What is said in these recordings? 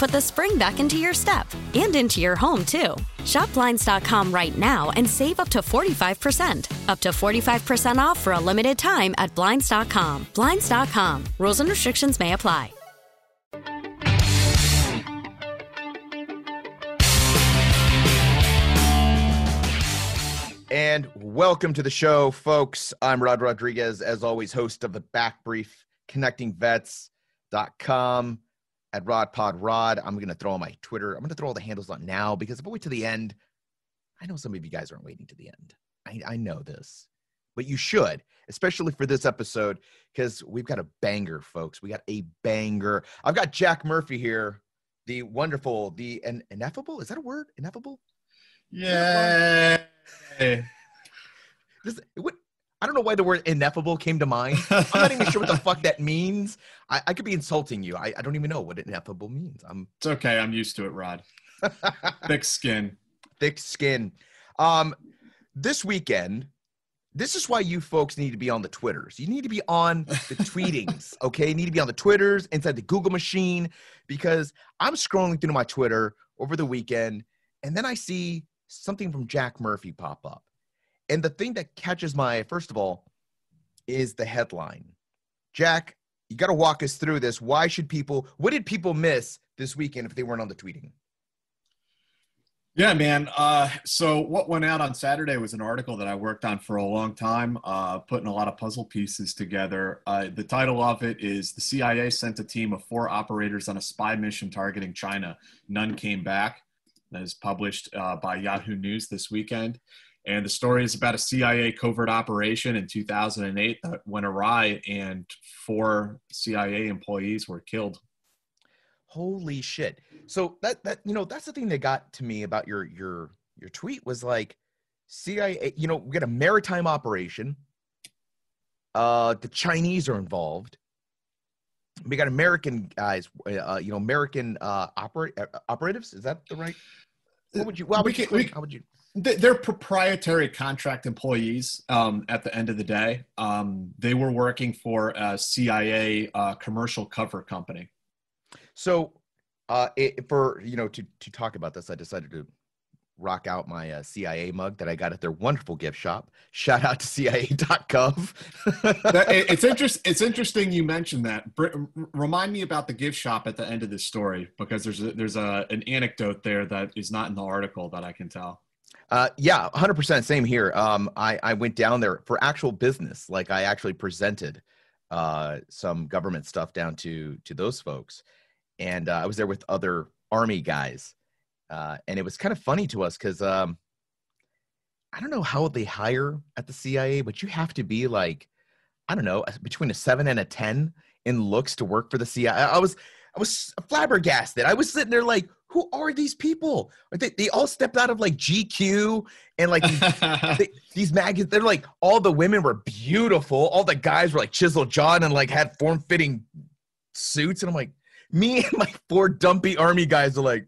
put the spring back into your step and into your home, too. Shop Blinds.com right now and save up to 45%. Up to 45% off for a limited time at Blinds.com. Blinds.com. Rules and restrictions may apply. And welcome to the show, folks. I'm Rod Rodriguez, as always, host of the Back Brief, connectingvets.com at Rod Pod Rod. I'm going to throw on my Twitter. I'm going to throw all the handles on now because if I wait to the end, I know some of you guys aren't waiting to the end. I, I know this, but you should, especially for this episode, because we've got a banger, folks. We got a banger. I've got Jack Murphy here, the wonderful, the in- ineffable. Is that a word? Ineffable? Yay! This, what, I don't know why the word ineffable came to mind. I'm not even sure what the fuck that means. I, I could be insulting you. I, I don't even know what ineffable means. I'm It's okay. I'm used to it, Rod. Thick skin. thick skin. Um, this weekend, this is why you folks need to be on the Twitters. You need to be on the tweetings, okay? You need to be on the Twitters, inside the Google machine, because I'm scrolling through my Twitter over the weekend, and then I see something from Jack Murphy pop up. And the thing that catches my, first of all, is the headline. Jack, you got to walk us through this. Why should people, what did people miss this weekend if they weren't on the tweeting? Yeah, man. Uh, so what went out on Saturday was an article that I worked on for a long time, uh, putting a lot of puzzle pieces together. Uh, the title of it is "The CIA sent a team of four operators on a spy mission targeting China. None came back." That is published uh, by Yahoo News this weekend. And the story is about a CIA covert operation in 2008 that went awry, and four CIA employees were killed. holy shit. So that that you know that's the thing that got to me about your your your tweet was like cia you know we got a maritime operation. Uh the chinese are involved. We got american guys uh you know american uh operate uh, operatives. Is that the right? What would you well, how We would you, can- we- how would you They're proprietary contract employees um, at the end of the day. Um, they were working for a CIA uh, commercial cover company. So, uh, it, for you know, to to talk about this, I decided to rock out my uh, CIA mug that I got at their wonderful gift shop. Shout out to CIA.gov. That- it- it's interest, It's interesting you mentioned that. Br- remind me about the gift shop at the end of this story because there's a, there's a, an anecdote there that is not in the article that I can tell. Uh, yeah, 100% same here. Um, I, I went down there for actual business. Like I actually presented uh, some government stuff down to to those folks, and uh, I was there with other army guys, uh, and it was kind of funny to us because um, I don't know how they hire at the CIA, but you have to be like I don't know between a seven and a ten in looks to work for the CIA. I was I was flabbergasted. I was sitting there like, who are these people? They, they all stepped out of like GQ and like these, they, these magazines. They're like all the women were beautiful. All the guys were like chiseled jawed and like had form fitting suits. And I'm like, me and my four dumpy army guys are like,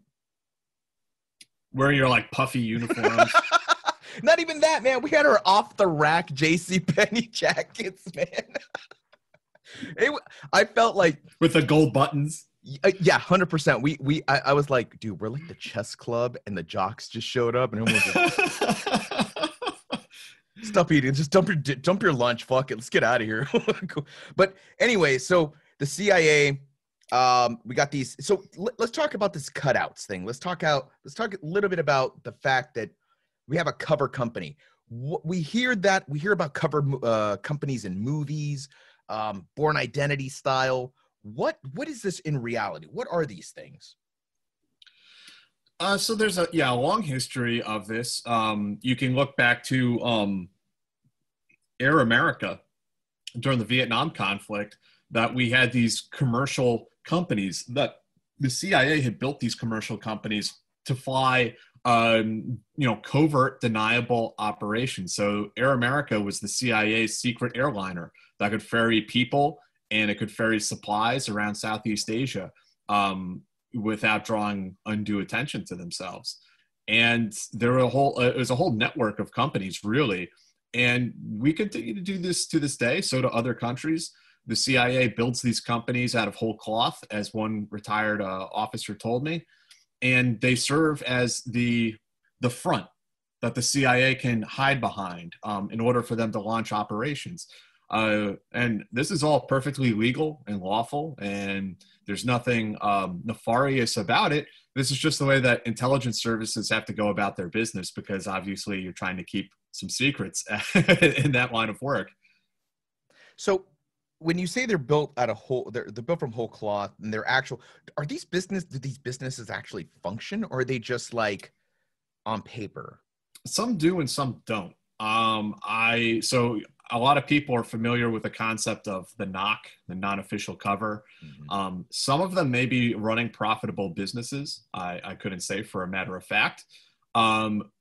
Wearing your like puffy uniforms. not even that, man. We had our off the rack JC Penney jackets, man. it, I felt like with the gold buttons. Uh, Yeah, hundred percent. We we I, I was like, dude, we're like the chess club, and the jocks just showed up, and was like, stop eating, just dump your dump your lunch. Fuck it, let's get out of here. But anyway, so the CIA, um, we got these. So let, us talk about this cutouts thing. Let's talk out. Let's talk a little bit about the fact that we have a cover company. We hear that we hear about cover uh, companies in movies, um, Born Identity style. What what is this in reality? What are these things? Uh, so there's a yeah a long history of this. Um, you can look back to um, Air America during the Vietnam conflict that we had these commercial companies that the CIA had built these commercial companies to fly um, you know covert deniable operations. So Air America was the CIA's secret airliner that could ferry people and it could ferry supplies around Southeast Asia. Um, without drawing undue attention to themselves. And there were a whole uh, it was a whole network of companies really, and we continue to do this to this day. So do other countries. The CIA builds these companies out of whole cloth, as one retired uh, officer told me, and they serve as the the front that the CIA can hide behind um, in order for them to launch operations. Uh, and this is all perfectly legal and lawful, and there's nothing um, nefarious about it. This is just the way that intelligence services have to go about their business because obviously you're trying to keep some secrets in that line of work. So when you say they're built out of whole, they're, they're built from whole cloth, and they're actual. Are these business? Do these businesses actually function, or are they just like on paper? Some do and some don't. Um, I so a lot of people are familiar with the concept of the NOC, the non-official cover. Um, some of them may be running profitable businesses. I, I couldn't say for a matter of fact. Um,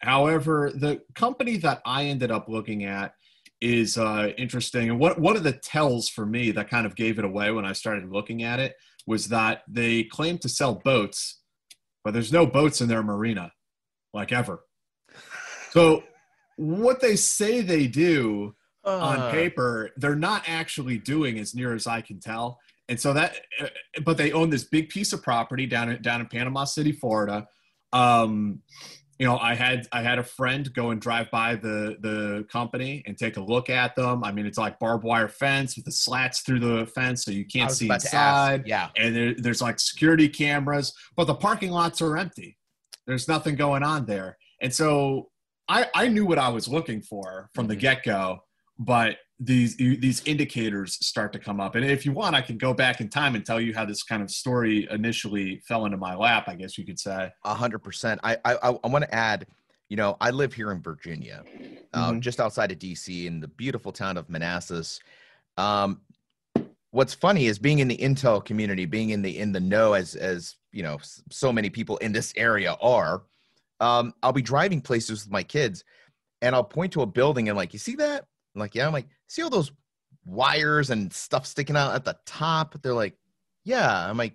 however, the company that I ended up looking at is uh, interesting. And what one of the tells for me that kind of gave it away when I started looking at it was that they claim to sell boats, but there's no boats in their marina, like ever. So what they say they do on Uh, paper they're not actually doing as near as i can tell and so that uh, but they own this big piece of property down in down in panama city florida um you know i had i had a friend go and drive by the the company and take a look at them i mean it's like barbed wire fence with the slats through the fence so you can't see about to ask. inside Yeah. and there, there's like security cameras, but the parking lots are empty. There's nothing going on there. And so I, I knew what I was looking for from the Mhm. get go, but these these indicators start to come up. And if you want, I can go back in time and tell you how this kind of story initially fell into my lap. I guess you could say. A hundred percent. I I I want to add, you know, I live here in Virginia, uh, Mhm. just outside of DC, in the beautiful town of Manassas. Um, what's funny is being in the intel community, being in the in the know, as as you know, so many people in this area are. Um, I'll be driving places with my kids, and I'll point to a building and like, you see that? I'm like, yeah. I'm like, see all those wires and stuff sticking out at the top? They're like, yeah. I'm like,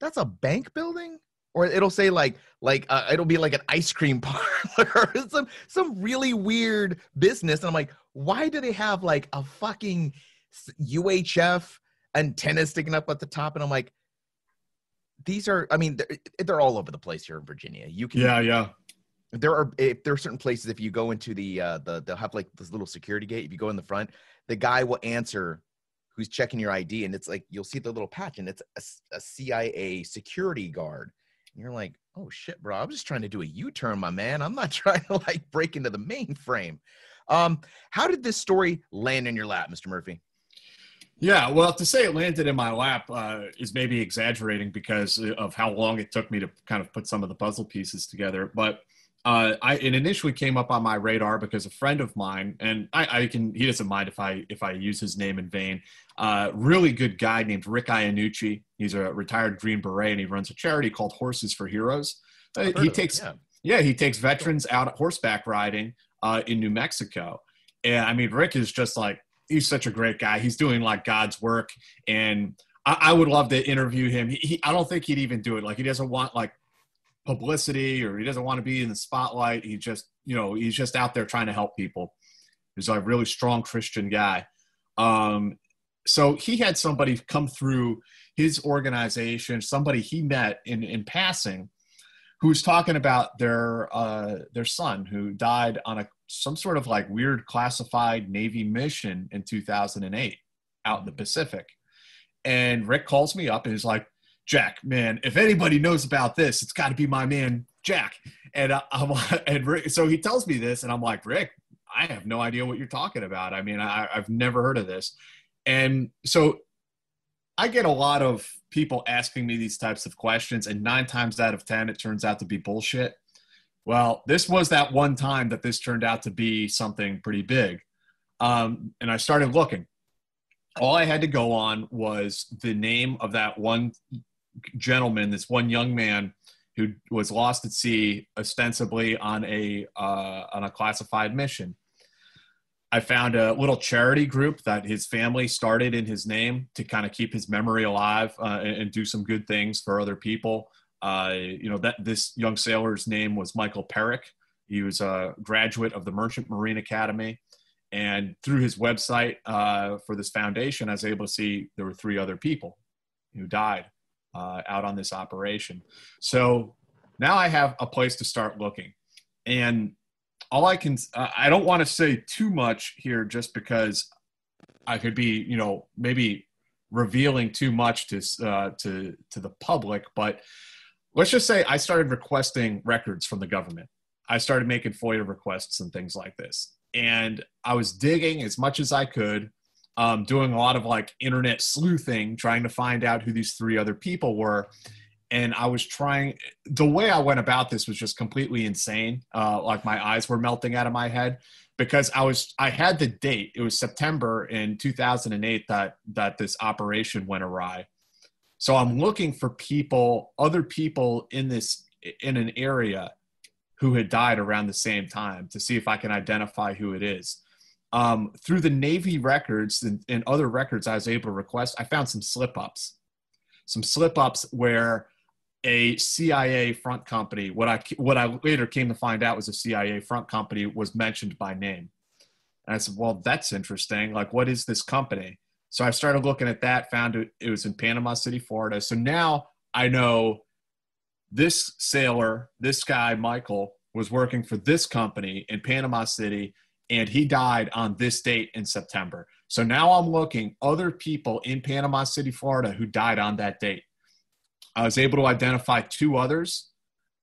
that's a bank building or it'll say like like uh, it'll be like an ice cream parlor or some some really weird business and i'm like why do they have like a fucking uhf antenna sticking up at the top and i'm like these are i mean they're, they're all over the place here in virginia. You can yeah. Yeah. There are if there are certain places if you go into the uh the they'll have like this little security gate. If you go in the front the guy will answer who's checking your id and it's like you'll see the little patch and it's a cia security guard. And you're like oh shit bro i'm just trying to do a u-turn my man. I'm not trying to like break into the mainframe. Um how did this story land in your lap mr murphy Yeah, well, to say it landed in my lap uh, is maybe exaggerating because of how long it took me to kind of put some of the puzzle pieces together. But uh, I it initially came up on my radar because a friend of mine, and I, I can he doesn't mind if I if I use his name in vain. Uh, really good guy named Rick Iannucci. He's a retired Green Beret, and he runs a charity called Horses for Heroes. Uh, he it, takes yeah. yeah, he takes veterans out horseback riding uh, in New Mexico. And I mean, Rick is just like, he's such a great guy. He's doing like God's work. And I, I would love to interview him. He, he, I don't think he'd even do it. Like, he doesn't want like publicity or he doesn't want to be in the spotlight. He just, you know, he's just out there trying to help people. He's a really strong Christian guy. Um, so he had somebody come through his organization, somebody he met in in passing, who was talking about their uh, their son who died on a some sort of like weird classified Navy mission in 2008 out in the Pacific. And Rick calls me up and he's like, Jack, man, if anybody knows about this, it's got to be my man Jack. And uh, I'm and Rick, so he tells me this, and I'm like, Rick, I have no idea what you're talking about. I mean, I, I've never heard of this. And so I get a lot of people asking me these types of questions, and nine times out of 10, it turns out to be bullshit. Well, this was that one time that this turned out to be something pretty big. Um, and I started looking. All I had to go on was the name of that one gentleman, this one young man who was lost at sea, ostensibly on a uh, on a classified mission. I found a little charity group that his family started in his name to kind of keep his memory alive uh, and, and, do some good things for other people. Uh, you know that this young sailor's name was Michael Perrick. He was a graduate of the Merchant Marine Academy, and through his website uh, for this foundation, I was able to see there were three other people who died uh, out on this operation. So now I have a place to start looking, and all I can uh, I don't want to say too much here just because I could be you know maybe revealing too much to uh, to to the public, but let's just say I started requesting records from the government. I started making FOIA requests and things like this, and I was digging as much as I could, um, doing a lot of like internet sleuthing, trying to find out who these three other people were and I was trying. The way I went about this was just completely insane. Uh, like my eyes were melting out of my head because I was I had the date. It was September in 2008 that that this operation went awry. So I'm looking for people, other people in this in an area who had died around the same time to see if I can identify who it is. Um, through the Navy records and, and other records I was able to request, I found some slip ups some slip ups where a CIA front company. What I what I later came to find out was a CIA front company was mentioned by name. And I said, "Well, that's interesting. Like, what is this company?" So I started looking at that. Found it, it was in Panama City, Florida. So now I know this sailor, this guy Michael, was working for this company in Panama City, and he died on this date in September. So now I'm looking other people in Panama City, Florida, who died on that date. I was able to identify two others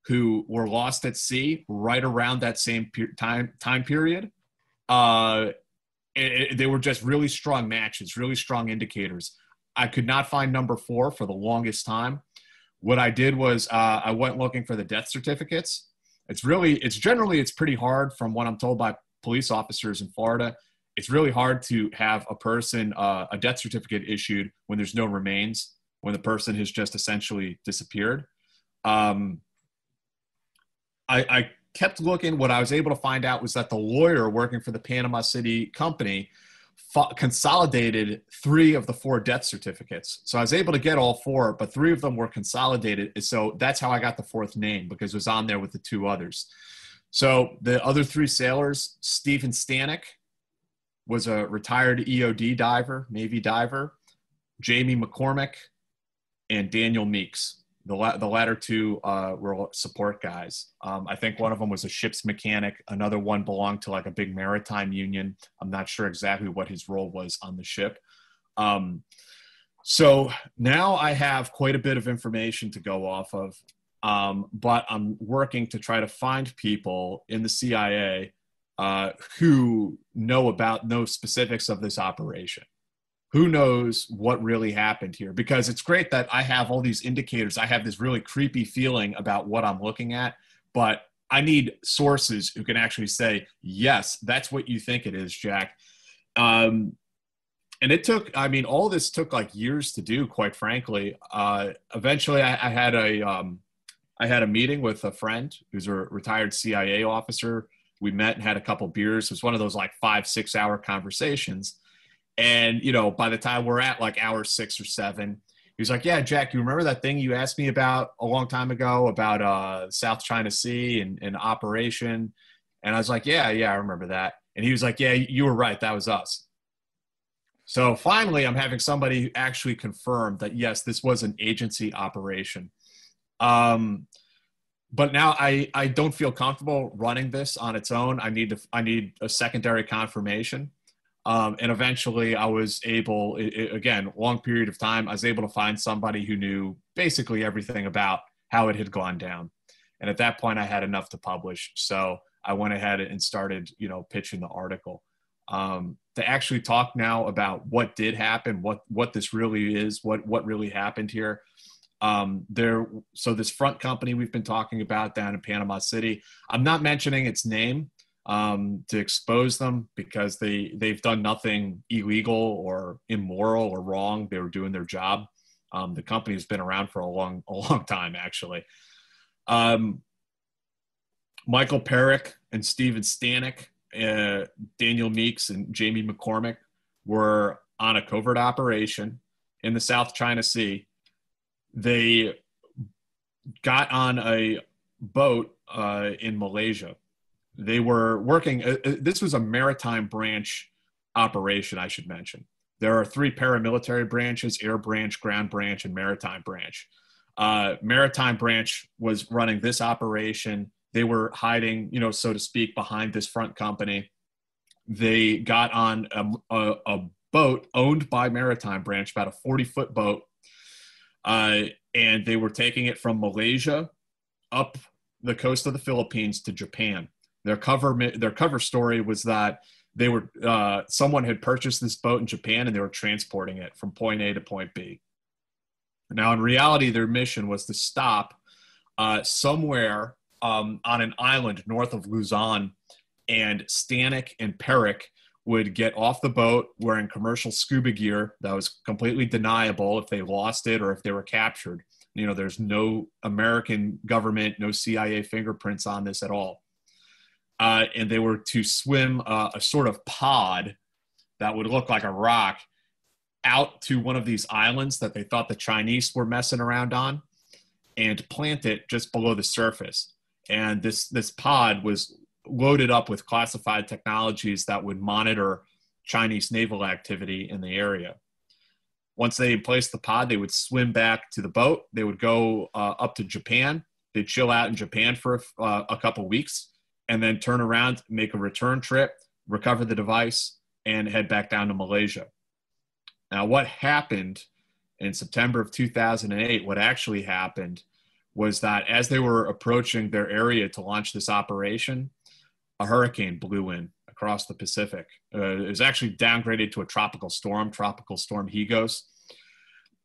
who were lost at sea right around that same time time period. Uh, it, it, they were just really strong matches, really strong indicators. I could not find number four for the longest time. What I did was uh, I went looking for the death certificates. It's really, it's generally, it's pretty hard from what I'm told by police officers in Florida. It's really hard to have a person uh, a death certificate issued when there's no remains when the person has just essentially disappeared. Um, I, I kept looking. What I was able to find out was that the lawyer working for the Panama City company consolidated three of the four death certificates. So I was able to get all four, but three of them were consolidated. So that's how I got the fourth name because it was on there with the two others. So the other three sailors, Stephen Stanek was a retired EOD diver, Navy diver. Jamie McCormick and Daniel Meeks. The, la- the latter two uh, were support guys. Um, I think one of them was a ship's mechanic. Another one belonged to like a big maritime union. I'm not sure exactly what his role was on the ship. Um, so now I have quite a bit of information to go off of, um, but I'm working to try to find people in the CIA uh, who know about no specifics of this operation who knows what really happened here? Because it's great that i have all these indicators. I have this really creepy feeling about what i'm looking at but i need sources who can actually say yes that's what you think it is jack. Um, and it took i mean all this took like years to do quite frankly. Uh, eventually I, I, had a um, I had a meeting with a friend who's a retired cia officer. We met and had a couple beers. It was one of those like five six hour conversations and, you know, by the time we're at like hour six or seven, he was like, Yeah, Jack, you remember that thing you asked me about a long time ago about uh, South China Sea and, and operation? And I was like, Yeah, yeah, I remember that. And he was like, Yeah, you were right. That was us. So finally, I'm having somebody actually confirm that yes, this was an agency operation. Um, but now I, I don't feel comfortable running this on its own. I need to I need a secondary confirmation. Um, and eventually, I was able, it, it, again, long period of time, I was able to find somebody who knew basically everything about how it had gone down. And at that point, I had enough to publish. So I went ahead and started, you know, pitching the article. Um, to actually talk now about what did happen, what what this really is, what what really happened here. Um, there, so this front company we've been talking about down in Panama City. I'm not mentioning its name um, to expose them because they they've done nothing illegal or immoral or wrong. They were doing their job. Um, the company has been around for a long a long time actually. Um, Michael Perrick and Steven Stanek, uh, Daniel Meeks and Jamie McCormick were on a covert operation in the South China Sea. They got on a boat uh, in Malaysia they were working, uh, uh, this was a maritime branch operation, I should mention. There are three paramilitary branches air branch, ground branch, and maritime branch. Uh, maritime branch was running this operation. They were hiding, you know, so to speak, behind this front company. They got on a, a, a boat owned by Maritime Branch, about a 40 foot boat, uh, and they were taking it from Malaysia up the coast of the Philippines to Japan. Their cover their cover story was that they were uh, someone had purchased this boat in Japan and they were transporting it from point A to point B. Now, in reality, their mission was to stop uh, somewhere um, on an island north of Luzon, and Stanek and Peric would get off the boat wearing commercial scuba gear that was completely deniable if they lost it or if they were captured. You know, there's no American government, no CIA fingerprints on this at all uh, and they were to swim uh, a sort of pod that would look like a rock out to one of these islands that they thought the Chinese were messing around on and plant it just below the surface. And this, this pod was loaded up with classified technologies that would monitor Chinese naval activity in the area. Once they placed the pod, they would swim back to the boat. They would go uh, up to Japan. They'd chill out in Japan for uh, a couple weeks and then turn around, make a return trip, recover the device, and head back down to Malaysia. Now, what happened in September of 2008, what actually happened was that as they were approaching their area to launch this operation, a hurricane blew in across the Pacific. Uh, it was actually downgraded to a tropical storm, Tropical Storm Higos.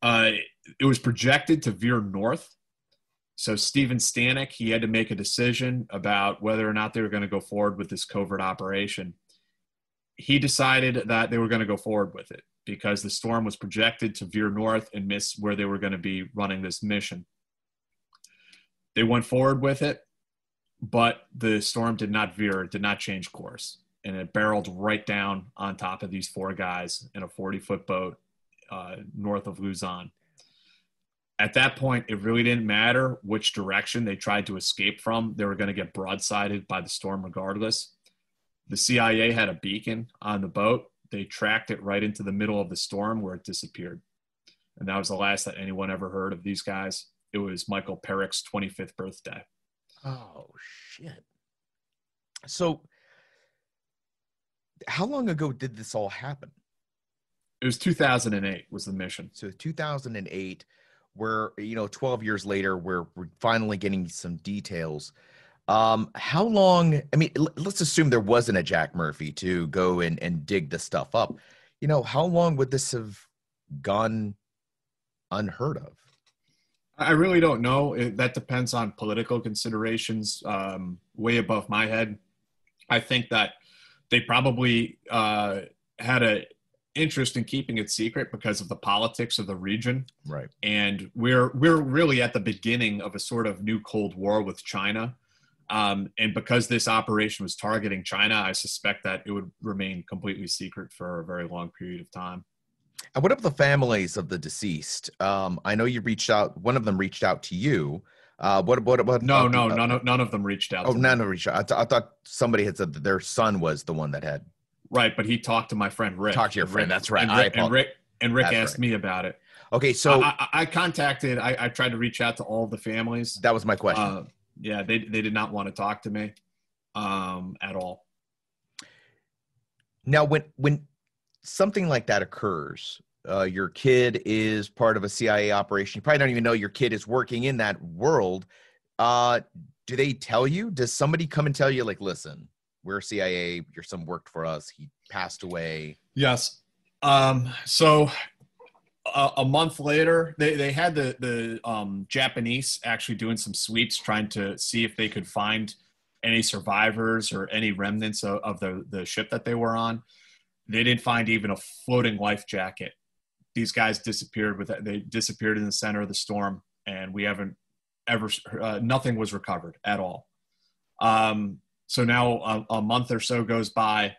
Uh, it was projected to veer north so Steven Stanek, he had to make a decision about whether or not they were going to go forward with this covert operation. He decided that they were going to go forward with it because the storm was projected to veer north and miss where they were going to be running this mission. They went forward with it, but the storm did not veer, did not change course. And it barreled right down on top of these four guys in a 40 foot boat uh, north of Luzon at that point, it really didn't matter which direction they tried to escape from. They were going to get broadsided by the storm regardless. The CIA had a beacon on the boat. They tracked it right into the middle of the storm where it disappeared. And that was the last that anyone ever heard of these guys. It was Michael Perrick's 25th birthday. Oh, shit. So, how long ago did this all happen? It was 2008 was the mission. So 2008 where you know 12 years later we're, we're finally getting some details. Um how long i mean l- let's assume there wasn't a jack murphy to go and and dig the stuff up. You know how long would this have gone unheard of? I really don't know. It, that depends on political considerations um way above my head. I think that they probably uh had a interest in keeping it secret because of the politics of the region. Right. And we're we're really at the beginning of a sort of new Cold War with China. Um, and because this operation was targeting China, I suspect that it would remain completely secret for a very long period of time. And what about the families of the deceased? Um, I know you reached out. One of them reached out to you. Uh, what what? No, no, uh, none of none of them reached out. Oh, none of them reached out. I, th- I thought somebody had said that their son was the one that had Right, but he talked to my friend Rick. Talk to your friend, Rick- that's right. And Rick, and Rick, and Rick asked right. me about it. Okay, so I, I, I contacted. I, I tried to reach out to all the families. that was my question. Uh, yeah, they they did not want to talk to me, um, at all. Now, when when something like that occurs, uh, your kid is part of a CIA operation. You probably don't even know your kid is working in that world. Uh, do they tell you? Does somebody come and tell you, like, listen, we're CIA. Your son worked for us. He passed away. Yes. Um, so a, a month later, they, they had the, the um, Japanese actually doing some sweeps trying to see if they could find any survivors or any remnants of, of the, the ship that they were on. They didn't find even a floating life jacket. These guys disappeared with they disappeared in the center of the storm, and we haven't ever uh, nothing was recovered at all. Um, so now a, a month or so goes by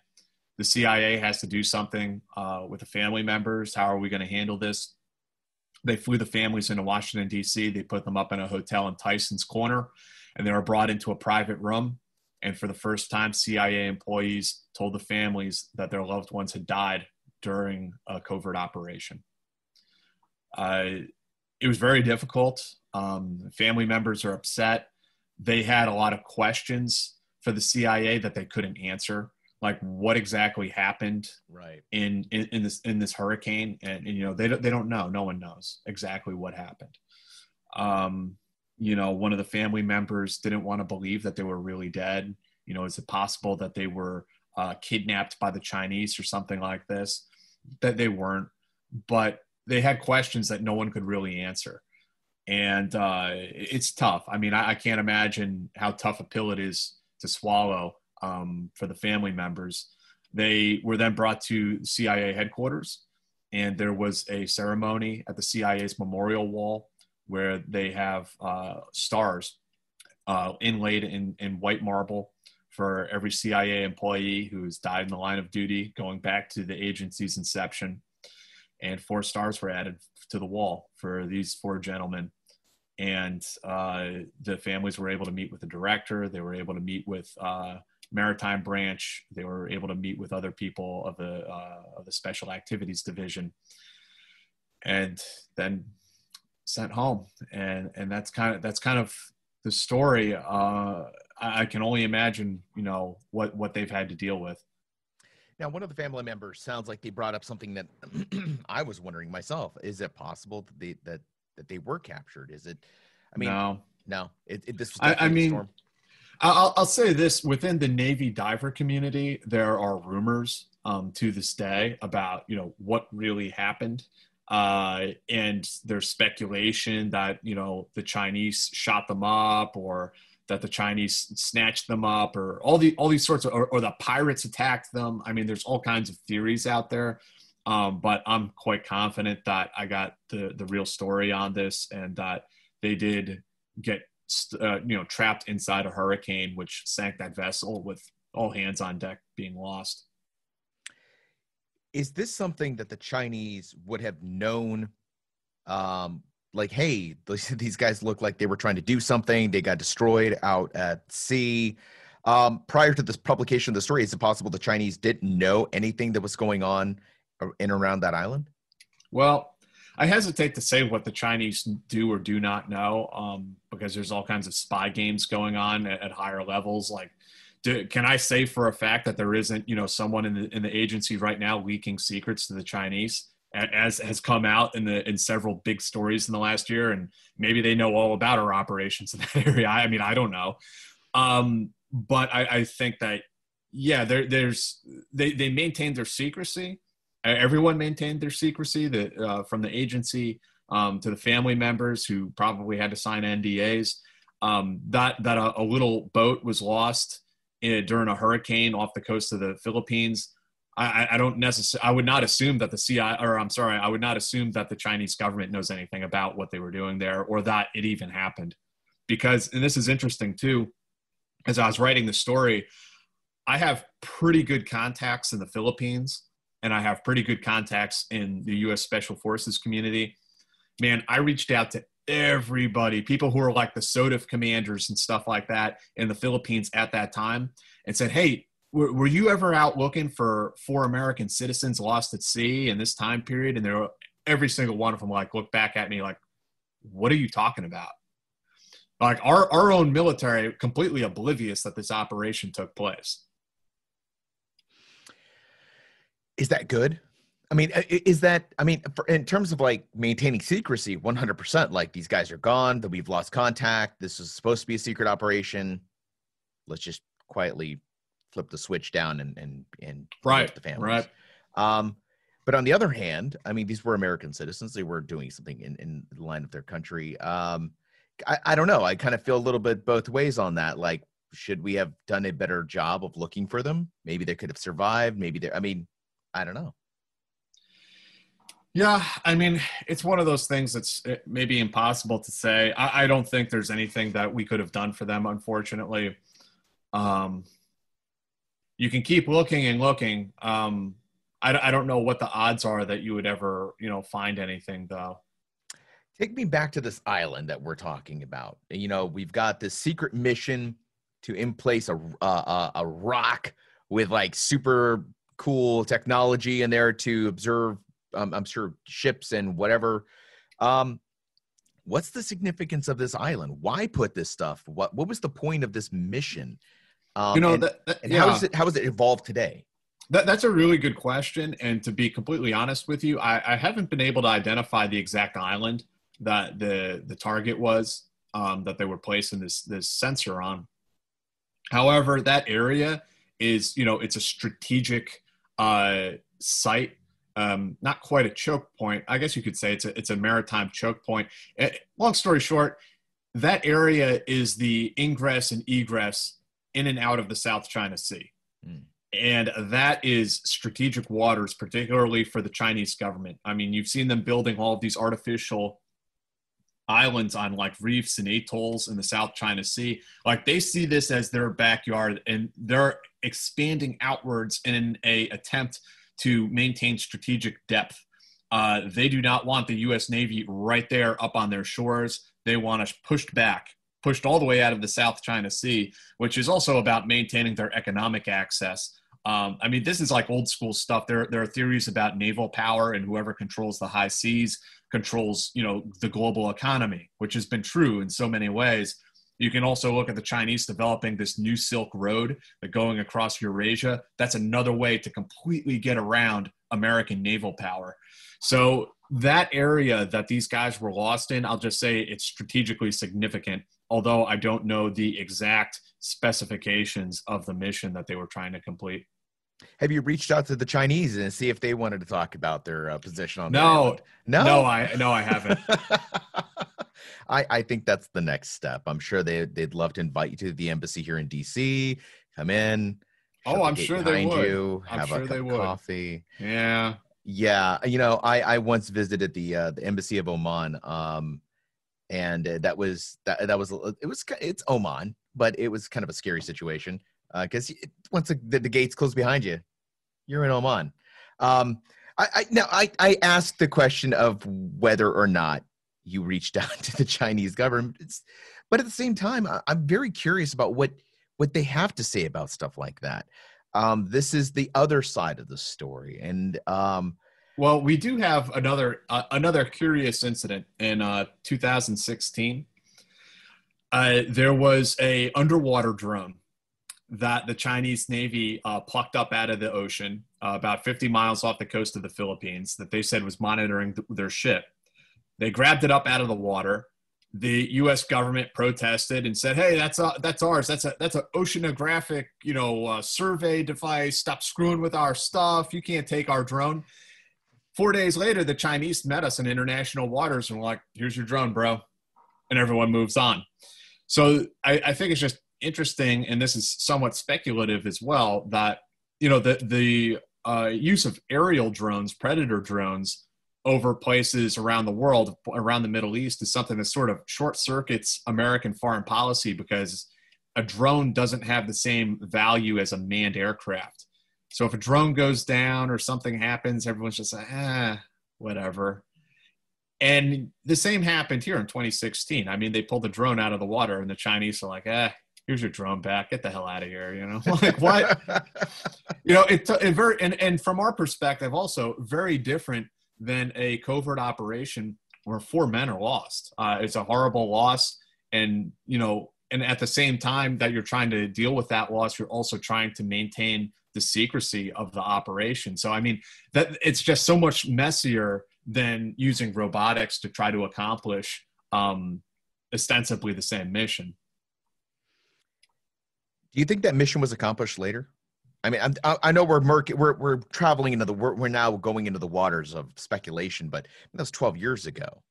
the CIA has to do something uh, with the family members. How are we going to handle this? They flew the families into Washington, D.C. They put them up in a hotel in Tyson's Corner, and they were brought into a private room. And for the first time, CIA employees told the families that their loved ones had died during a covert operation. Uh, it was very difficult. Um, family members are upset. They had a lot of questions for the CIA that they couldn't answer like what exactly happened Right. in in, in this in this hurricane? And, and you know they don't they don't know. No one knows exactly what happened. Um you know one of the family members didn't want to believe that they were really dead. You know is it possible that they were uh, kidnapped by the chinese or something like this? That they weren't but they had questions that no one could really answer. And uh, it's tough. I mean I, I can't imagine how tough a pill it is to swallow um, for the family members. They were then brought to CIA headquarters, and there was a ceremony at the CIA's memorial wall where they have uh, stars uh, inlaid in, in white marble for every CIA employee who's died in the line of duty going back to the agency's inception. And four stars were added to the wall for these four gentlemen and uh, the families were able to meet with the director. They were able to meet with uh, Maritime Branch. They were able to meet with other people of the uh, of the Special Activities Division, and then sent home. And and that's kind of that's kind of the story. Uh, I, I can only imagine, you know, what what they've had to deal with. Now, one of the family members sounds like they brought up something that I was wondering myself. Is it possible that they that that they were captured? Is it? I mean, no, no. It, it, this was I- I mean, storm. I'll, I'll say this within the Navy diver community, there are rumors um, to this day about you know what really happened, uh, and there's speculation that you know the Chinese shot them up or that the Chinese snatched them up or all the all these sorts of or, or the pirates attacked them. I mean, there's all kinds of theories out there, um, but I'm quite confident that I got the the real story on this and that they did get uh, you know trapped inside a hurricane which sank that vessel with all hands on deck being lost is this something that the Chinese would have known? Um, like, hey, these guys look like they were trying to do something. They got destroyed out at sea. Um, prior to this publication of the story, is it possible the Chinese didn't know anything that was going on in around that island? well i hesitate to say what the chinese do or do not know um, because there's all kinds of spy games going on at, at higher levels. Like do, can i say for a fact that there isn't you know someone in the in the agency right now leaking secrets to the chinese? As has come out in the in several big stories in the last year and maybe they know all about our operations in that area. I mean i don't know. Um, but I, I think that yeah there, there's they, they maintained their secrecy everyone maintained their secrecy that uh, from the agency um, to the family members who probably had to sign ndas um, that that a, a little boat was lost in, during a hurricane off the coast of the philippines I, I- I don't necessarily. I would not assume that the CIA, or I'm sorry, I would not assume that the Chinese government knows anything about what they were doing there, or that it even happened. Because, and this is interesting too, as I was writing the story, I have pretty good contacts in the Philippines, and I have pretty good contacts in the U.S. Special Forces community. Man, I reached out to everybody, people who are like the SOTF commanders and stuff like that in the Philippines at that time, and said, "Hey, were, were you ever out looking for four American citizens lost at sea in this time period? And there, every single one of them like look back at me like, "What are you talking about?" Like our our own military completely oblivious that this operation took place. Is that good? I mean, is that, I mean, for, in terms of like maintaining secrecy, 100%, like these guys are gone, that we've lost contact. This is supposed to be a secret operation. Let's just quietly flip the switch down and, and, and right. the families. Right. Um, but on the other hand, I mean, these were American citizens. They were doing something in, in the line of their country. Um, I, I don't know. I kind of feel a little bit both ways on that. Like, should we have done a better job of looking for them? Maybe they could have survived. Maybe they, I mean, I don't know. Yeah, I mean, it's one of those things that's eh, maybe impossible to say. I, I, don't think there's anything that we could have done for them, unfortunately. Um, you can keep looking and looking. Um, I, I don't know what the odds are that you would ever, you know, find anything though. Take me back to this island that we're talking about. You know, we've got this secret mission to in place a, a, a rock with like super cool technology in there to observe um, I'm sure ships and whatever. Um, what's the significance of this island? Why put this stuff? What what was the point of this mission? Um, you know, and, that, that, yeah. how is it how has it evolved today? That, that's a really good question. And to be completely honest with you, I, I haven't been able to identify the exact island that the the target was um, that they were placing this this sensor on. However, that area is you know it's a strategic uh, site um, not quite a choke point. I guess you could say it's a, it's a maritime choke point. It, eh, long story short, that area is the ingress and egress in and out of the South China Sea. Mm. And that is strategic waters, particularly for the Chinese government. I mean, you've seen them building all of these artificial islands on like reefs and atolls in the South China Sea. Like they see this as their backyard and they're expanding outwards in a attempt to maintain strategic depth. Uh, they do not want the U.S. Navy right there up on their shores. They want us pushed back, pushed all the way out of the South China Sea, which is also about maintaining their economic access. Um, I mean, this is like old school stuff. There, there are theories about naval power and whoever controls the high seas controls, you know, the global economy, which has been true in so many ways. You can also look at the Chinese developing this new Silk Road that going across Eurasia. That's another way to completely get around American naval power. So that area that these guys were lost in, I'll just say it's strategically significant, although I don't know the exact specifications of the mission that they were trying to complete. Have you reached out to the Chinese and see if they wanted to talk about their uh, position on no, no, no, I no, I haven't. I, I think that's the next step. I'm sure they they'd love to invite you to the embassy here in DC. Come in. Oh, I'm sure they would. You, have sure a cup of coffee. Yeah. Yeah, you know, I I once visited the uh, the embassy of Oman, um, and uh, that was that that was it was it's Oman, but it was kind of a scary situation because uh, once the, the, the, gates close behind you, you're in Oman. Um, I, I now I I asked the question of whether or not you reached out to the Chinese government. It's, but at the same time, I, am very curious about what what they have to say about stuff like that. Um, this is the other side of the story, and um, well, we do have another uh, another curious incident in uh, 2016. Uh, there was a underwater drone that the Chinese Navy uh, plucked up out of the ocean uh, about 50 miles off the coast of the Philippines that they said was monitoring th- their ship. They grabbed it up out of the water. The U.S. government protested and said, "Hey, that's a, that's ours. That's a that's an oceanographic, you know, uh, survey device. Stop screwing with our stuff. You can't take our drone." Four days later, the Chinese met us in international waters and were like, "Here's your drone, bro," and everyone moves on. So I, I think it's just interesting, and this is somewhat speculative as well, that you know the the uh, use of aerial drones, predator drones, over places around the world, around the Middle East, is something that sort of short circuits American foreign policy because a drone doesn't have the same value as a manned aircraft. So if a drone goes down or something happens, everyone's just like, ah, whatever. And the same happened here in 2016. I mean, they pulled the drone out of the water, and the Chinese are like, ah, here's your drone back. Get the hell out of here. You know, like what? you know, it, it very and and from our perspective, also very different than a covert operation where four men are lost. Uh, it's a horrible loss, and you know, and at the same time that you're trying to deal with that loss, you're also trying to maintain the secrecy of the operation. So I mean, that it's just so much messier than using robotics to try to accomplish um, ostensibly the same mission. Do you think that mission was accomplished later? I mean, I, I know we're murky, we're we're traveling into the we're, we're now going into the waters of speculation, but that was twelve years ago.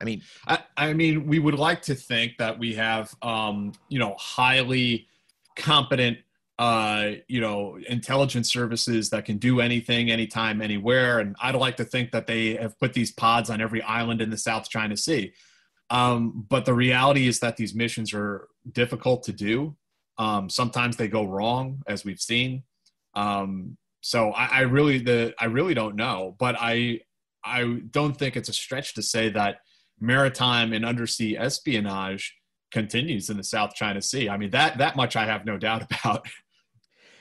I mean, I, I mean, we would like to think that we have, um, you know, highly competent, uh, you know, intelligence services that can do anything, anytime, anywhere. And I'd like to think that they have put these pods on every island in the South China Sea. Um, but the reality is that these missions are difficult to do. Um, sometimes they go wrong, as we've seen. Um, so I, I really the I really don't know, but I I don't think it's a stretch to say that maritime and undersea espionage continues in the South China Sea. I mean that that much I have no doubt about.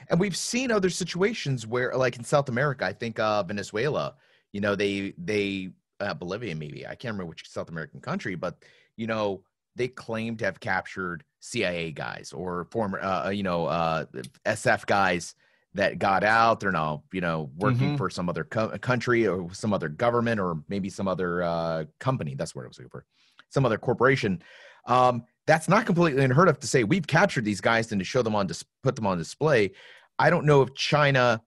And we've seen other situations where, like in South America, I think uh, Venezuela. You know, they they uh, Bolivia maybe I can't remember which South American country, but you know they claim to have captured CIA guys or former uh, uh you know uh, SF guys that got out. They're now you know working mm-hmm. for some other co- country or some other government or maybe some other uh, company. That's what I was looking for. Some other corporation. Um, that's not completely unheard of to say we've captured these guys and to show them on dis- put them on display. I don't know if China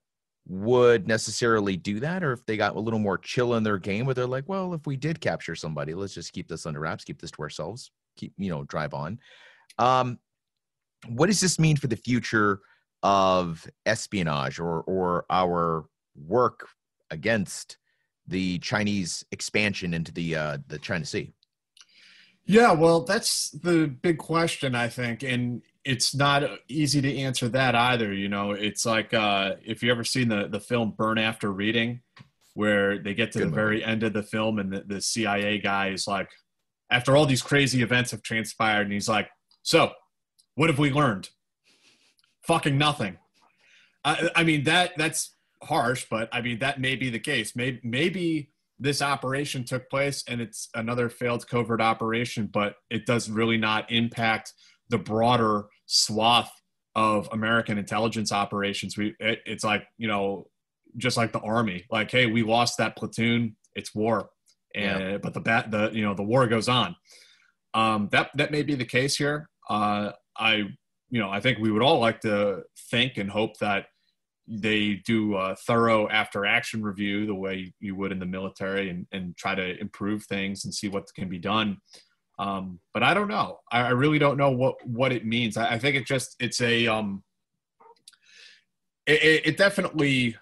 would necessarily do that or if they got a little more chill in their game where they're like well if we did capture somebody let's just keep this under wraps keep this to ourselves keep you know drive on um what does this mean for the future of espionage or or our work against the chinese expansion into the uh the china sea yeah well that's the big question i think and it's not easy to answer that either. You know, it's like uh, if you ever seen the the film Burn After Reading, where they get to Good the movie. very end of the film and the, the CIA guy is like, after all these crazy events have transpired, and he's like, "So, what have we learned? Fucking nothing." I, I mean that that's harsh, but I mean that may be the case. Maybe maybe this operation took place and it's another failed covert operation, but it does really not impact the broader swath of American intelligence operations. We it, it's like you know just like the army. Like hey, we lost that platoon. It's war, yeah. but the bat the you know the war goes on. Um, that that may be the case here. Uh, I you know I think we would all like to think and hope that they do a thorough after action review the way you would in the military and, and try to improve things and see what can be done um, but I don't know. I, I, really don't know what what it means. I, I think it just it's a um, it, it definitely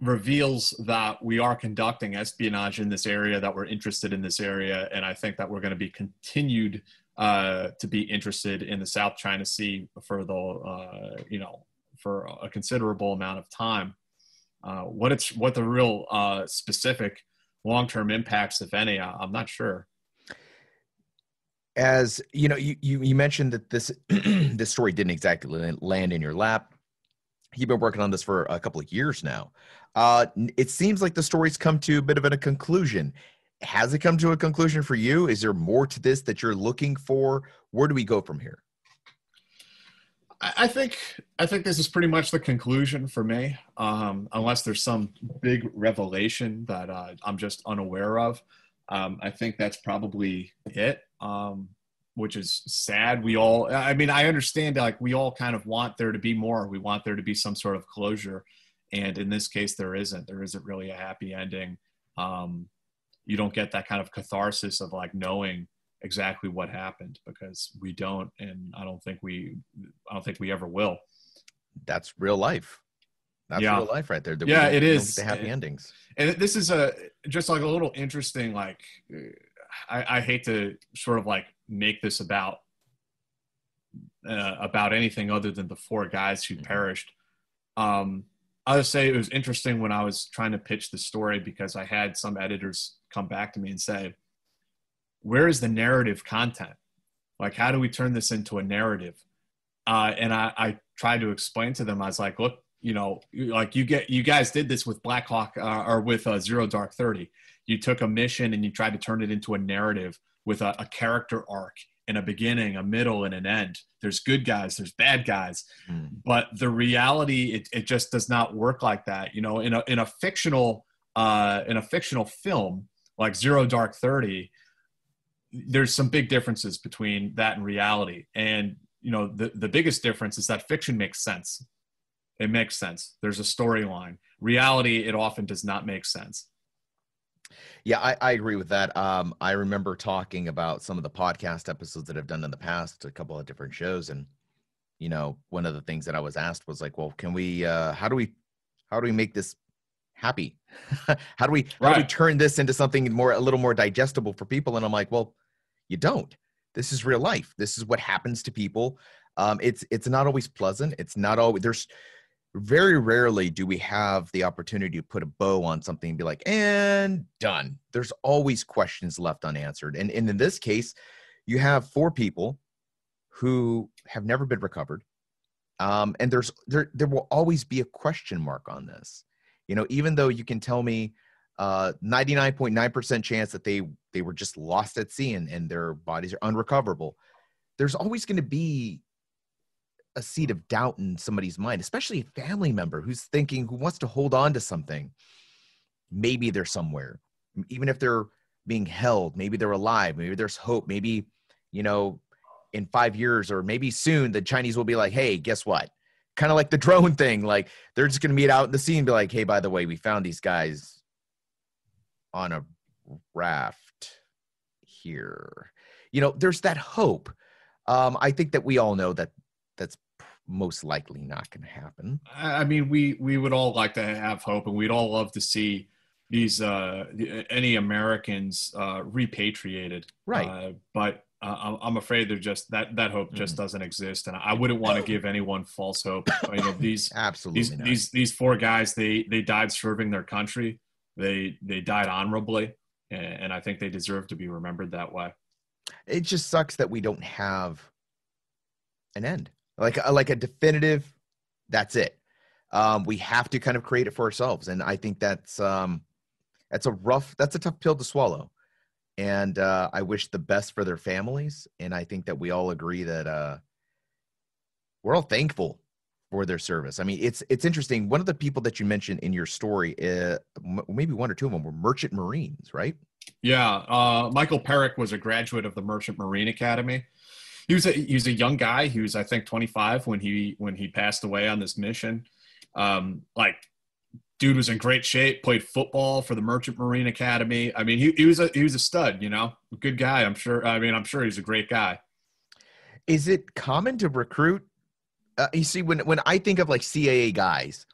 reveals that we are conducting espionage in this area, that we're interested in this area, and I think that we're going to be continued uh, to be interested in the South China Sea for the uh, you know for a considerable amount of time. Uh, what it's what the real uh, specific long term impacts, if any, I'm not sure as you know you, you, you mentioned that this this story didn't exactly land in your lap you've been working on this for a couple of years now. Uh, it seems like the story's come to a bit of a conclusion. Has it come to a conclusion for you? Is there more to this that you're looking for? Where do we go from here? I think I think this is pretty much the conclusion for me, um, unless there's some big revelation that uh, I'm just unaware of. Um, I think that's probably it. Um, which is sad. We all, I mean, I understand like we all kind of want there to be more. We want there to be some sort of closure. And in this case, there isn't. There isn't really a happy ending. Um, you don't get that kind of catharsis of like knowing exactly what happened because we don't. And I don't think we, I don't think we ever will. That's real life. That's yeah. real life right there. yeah, it is. The happy endings. And this is a, just like a little interesting, like, I, I hate to sort of like make this about uh, about anything other than the four guys who mm-hmm. perished. Um, I would say it was interesting when I was trying to pitch the story because I had some editors come back to me and say, "Where is the narrative content? Like, how do we turn this into a narrative? Uh, and I, I tried to explain to them. I was like, look, you know, like you get, you guys did this with Black Hawk uh, or with uh, Zero Dark Thirty. You took a mission and you tried to turn it into a narrative with a, a character arc and a beginning, a middle, and an end. There's good guys, there's bad guys, mm. but the reality it, it just does not work like that. You know, in a in a fictional uh, in a fictional film like Zero Dark Thirty, there's some big differences between that and reality. And you know, the the biggest difference is that fiction makes sense. It makes sense. There's a storyline. Reality, it often does not make sense. Yeah, I, I agree with that. Um, I remember talking about some of the podcast episodes that I've done in the past, a couple of different shows, and you know, one of the things that I was asked was like, "Well, can we? Uh, how do we? How do we make this happy? how do we? How right. do we turn this into something more, a little more digestible for people?" And I'm like, "Well, you don't. This is real life. This is what happens to people. Um, it's it's not always pleasant. It's not always there's very rarely do we have the opportunity to put a bow on something and be like, and done. There's always questions left unanswered. And, and in this case, you have four people who have never been recovered. Um, and there's there there will always be a question mark on this. You know, even though you can tell me uh 99.9% chance that they they were just lost at sea and, and their bodies are unrecoverable, there's always going to be a seed of doubt in somebody's mind, especially a family member who's thinking, who wants to hold on to something. Maybe they're somewhere, even if they're being held, maybe they're alive, maybe there's hope, maybe, you know, in five years or maybe soon, the Chinese will be like, hey, guess what? Kind of like the drone thing. Like they're just going to meet out in the sea and be like, hey, by the way, we found these guys on a raft here. You know, there's that hope. Um, I think that we all know that that's most likely not going to happen. I mean, we we would all like to have hope, and we'd all love to see these uh, any Americans uh, repatriated. Right. Uh, but uh, I'm afraid they're just that that hope just mm. doesn't exist, and I wouldn't want to give anyone false hope. These absolutely these, these these four guys they they died serving their country. They they died honorably, and, and I think they deserve to be remembered that way. It just sucks that we don't have an end like a, like a definitive that's it. Um, we have to kind of create it for ourselves. And i think that's um, that's a rough that's a tough pill to swallow. And uh, i wish the best for their families. And i think that we all agree that uh, we're all thankful for their service. I mean it's it's interesting. One of the people that you mentioned in your story uh, maybe one or two of them were merchant marines right? Yeah uh, michael perich was a graduate of the merchant marine academy he was a he was a young guy. He was I think 25 when he when he passed away on this mission. Um, like dude was in great shape. Played football for the Merchant Marine Academy. I mean, he, he was a he was a stud. You know, good guy. I'm sure. I mean, I'm sure he's a great guy. Is it common to recruit? Uh, you see, when when I think of like CIA guys,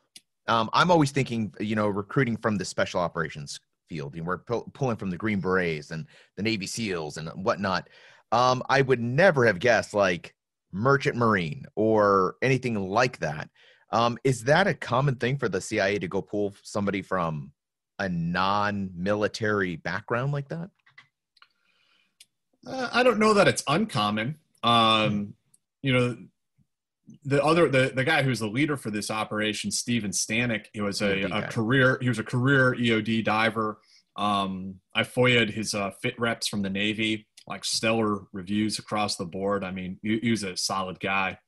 um, I'm always thinking, you know, recruiting from the special operations field. You know, we're pu- pulling from the Green Berets and the Navy SEALs and whatnot um, I would never have guessed like merchant marine or anything like that. Um, is that a common thing for the CIA to go pull somebody from a non-military background like that? Uh, I don't know that it's uncommon. Um, you know, the other the, the guy who's the leader for this operation, Steven Stanek, he was a, a career he was a career EOD diver. Um, I foia his uh, fit reps from the Navy like stellar reviews across the board. I mean, he, he was a solid guy.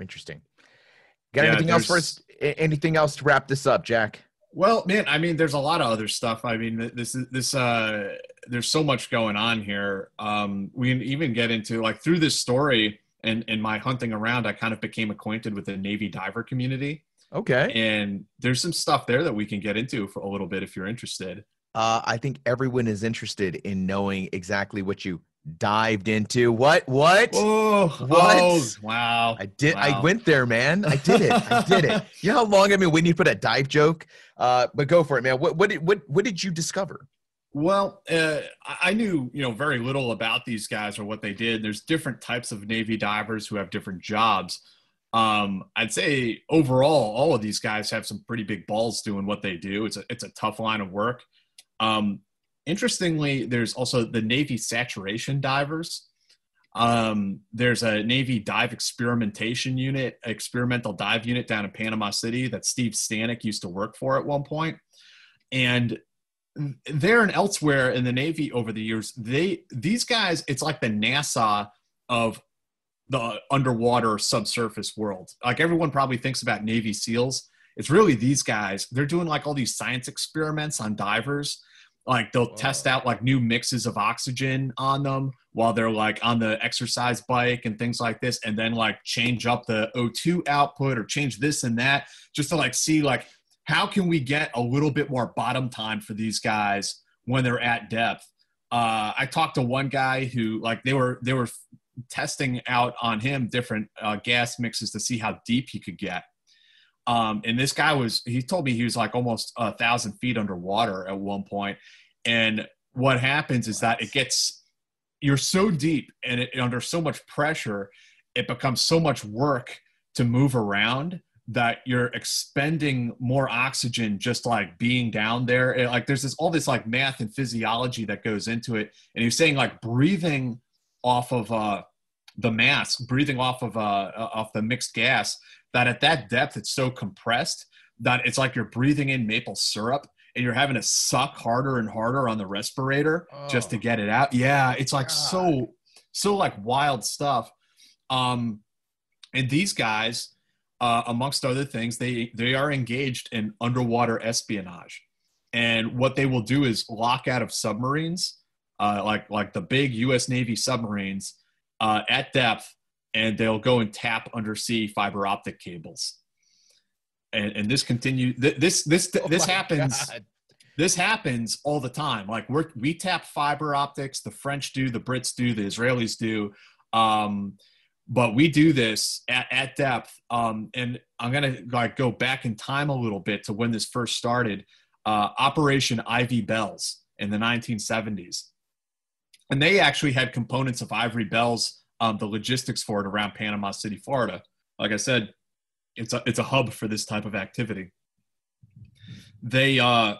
Interesting. Got yeah, anything else for us? Anything else to wrap this up, Jack? Well, man, I mean, there's a lot of other stuff. I mean, this is this. uh There's so much going on here. Um, we can even get into like through this story and and my hunting around. I kind of became acquainted with the Navy diver community. Okay. And there's some stuff there that we can get into for a little bit if you're interested. Uh, I think everyone is interested in knowing exactly what you dived into. What? What? Oh, what? Oh, wow! I did. Wow. I went there, man. I did it. I did it. You know how long I mean when you put a dive joke? Uh, but go for it, man. What? What did? What? What did you discover? Well, uh, I knew you know very little about these guys or what they did. There's different types of Navy divers who have different jobs. Um, I'd say overall, all of these guys have some pretty big balls doing what they do. It's a it's a tough line of work. Um, interestingly, there's also the Navy saturation divers. Um, there's a Navy dive experimentation unit, experimental dive unit down in Panama City that Steve Stanek used to work for at one point. And there and elsewhere in the Navy over the years, they these guys, it's like the NASA of the underwater subsurface world. Like everyone probably thinks about Navy SEALs. It's really these guys. They're doing like all these science experiments on divers. Like they'll test out like new mixes of oxygen on them while they're like on the exercise bike and things like this, and then like change up the O2 output or change this and that just to like see like how can we get a little bit more bottom time for these guys when they're at depth. Uh, I talked to one guy who like they were they were testing out on him different uh, gas mixes to see how deep he could get. Um, and this guy was, he told me he was like almost a thousand feet underwater at one point. And what happens is that it gets, you're so deep and it, under so much pressure, it becomes so much work to move around that you're expending more oxygen just like being down there. It, like there's this all this like math and physiology that goes into it. And he's saying like breathing off of uh, the mask, breathing off of uh, off the mixed gas, that at that depth it's so compressed that it's like you're breathing in maple syrup and you're having to suck harder and harder on the respirator oh. just to oh. get it out. Yeah, it's like God. so so like wild stuff. Um, and these guys, uh, amongst other things, they they are engaged in underwater espionage, and what they will do is lock out of submarines uh, like like the big U.S. Navy submarines uh, at depth, and they'll go and tap undersea fiber optic cables. And, and this continue th- this this oh this happens. God. This happens all the time. Like we we tap fiber optics. The French do, the Brits do, the Israelis do. Um, but we do this at, at depth. Um, and I'm gonna like go back in time a little bit to when this first started. Uh, Operation Ivy Bells in the 1970s and they actually had components of Ivy Bells, um, the logistics for it around Panama City, Florida. Like I said, it's a it's a hub for this type of activity. They, uh,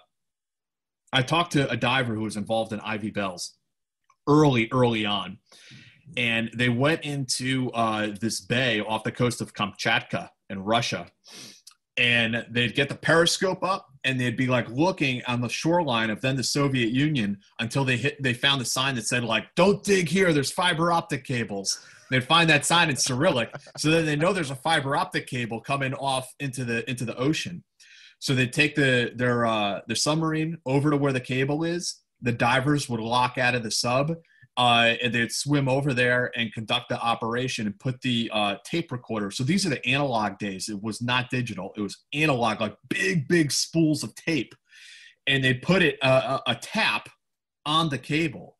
I talked to a diver who was involved in Ivy Bells early, early on, and they went into uh, this bay off the coast of Kamchatka in Russia, and they'd get the periscope up and they'd be like looking on the shoreline of then the Soviet Union until they hit they found the sign that said like don't dig here there's fiber optic cables. They'd find that sign in Cyrillic so then they know there's a fiber optic cable coming off into the into the ocean. So they'd take the their uh their submarine over to where the cable is. The divers would lock out of the sub uh, and they'd swim over there and conduct the operation and put the uh, tape recorder. So these are the analog days. It was not digital. It was analog, like big, big spools of tape, and they put it uh, a tap on the cable.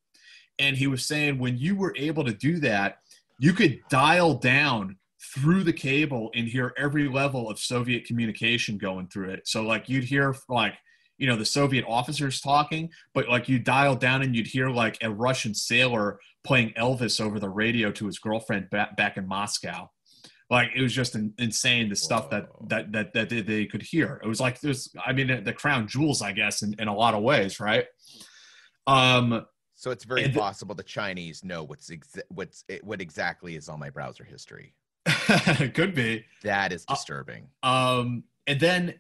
And he was saying when you were able to do that, you could dial down through the cable and hear every level of Soviet communication going through it. So like you'd hear like you know the Soviet officers talking, but like you dial down and you'd hear like a Russian sailor playing Elvis over the radio to his girlfriend back, back in Moscow. Like it was just in, insane the stuff that, that that that they could hear. It was like there's I mean the crown jewels I guess in, in a lot of ways, right? Um so it's very possible the Chinese know what's exa- what's what exactly is on my browser history. could be. That is uh, disturbing. Uh, um and then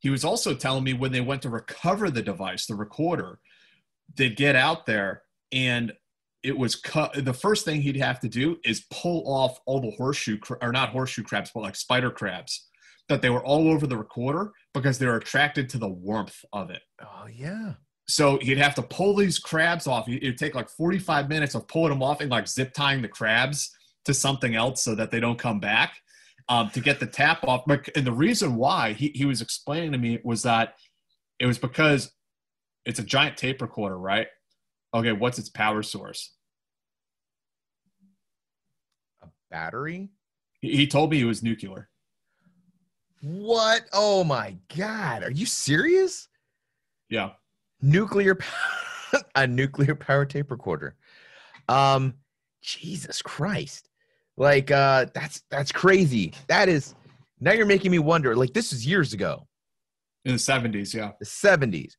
he was also telling me when they went to recover the device, the recorder, they'd get out there and it was cut. The first thing he'd have to do is pull off all the horseshoe, or not horseshoe crabs, but like spider crabs that they were all over the recorder because they're attracted to the warmth of it. Oh, yeah. So he'd have to pull these crabs off. It'd take like 45 minutes of pulling them off and like zip tying the crabs to something else so that they don't come back um, to get the tap off. And the reason why he, he was explaining to me was that it was because it's a giant tape recorder, right? Okay, what's its power source? A battery? He, he told me it was nuclear. What? Oh my God. Are you serious? Yeah. Nuclear, power. a nuclear power tape recorder. Um, Jesus Christ. Like uh that's that's crazy. That is now you're making me wonder. Like this is years ago. In the 70s, yeah. The 70s.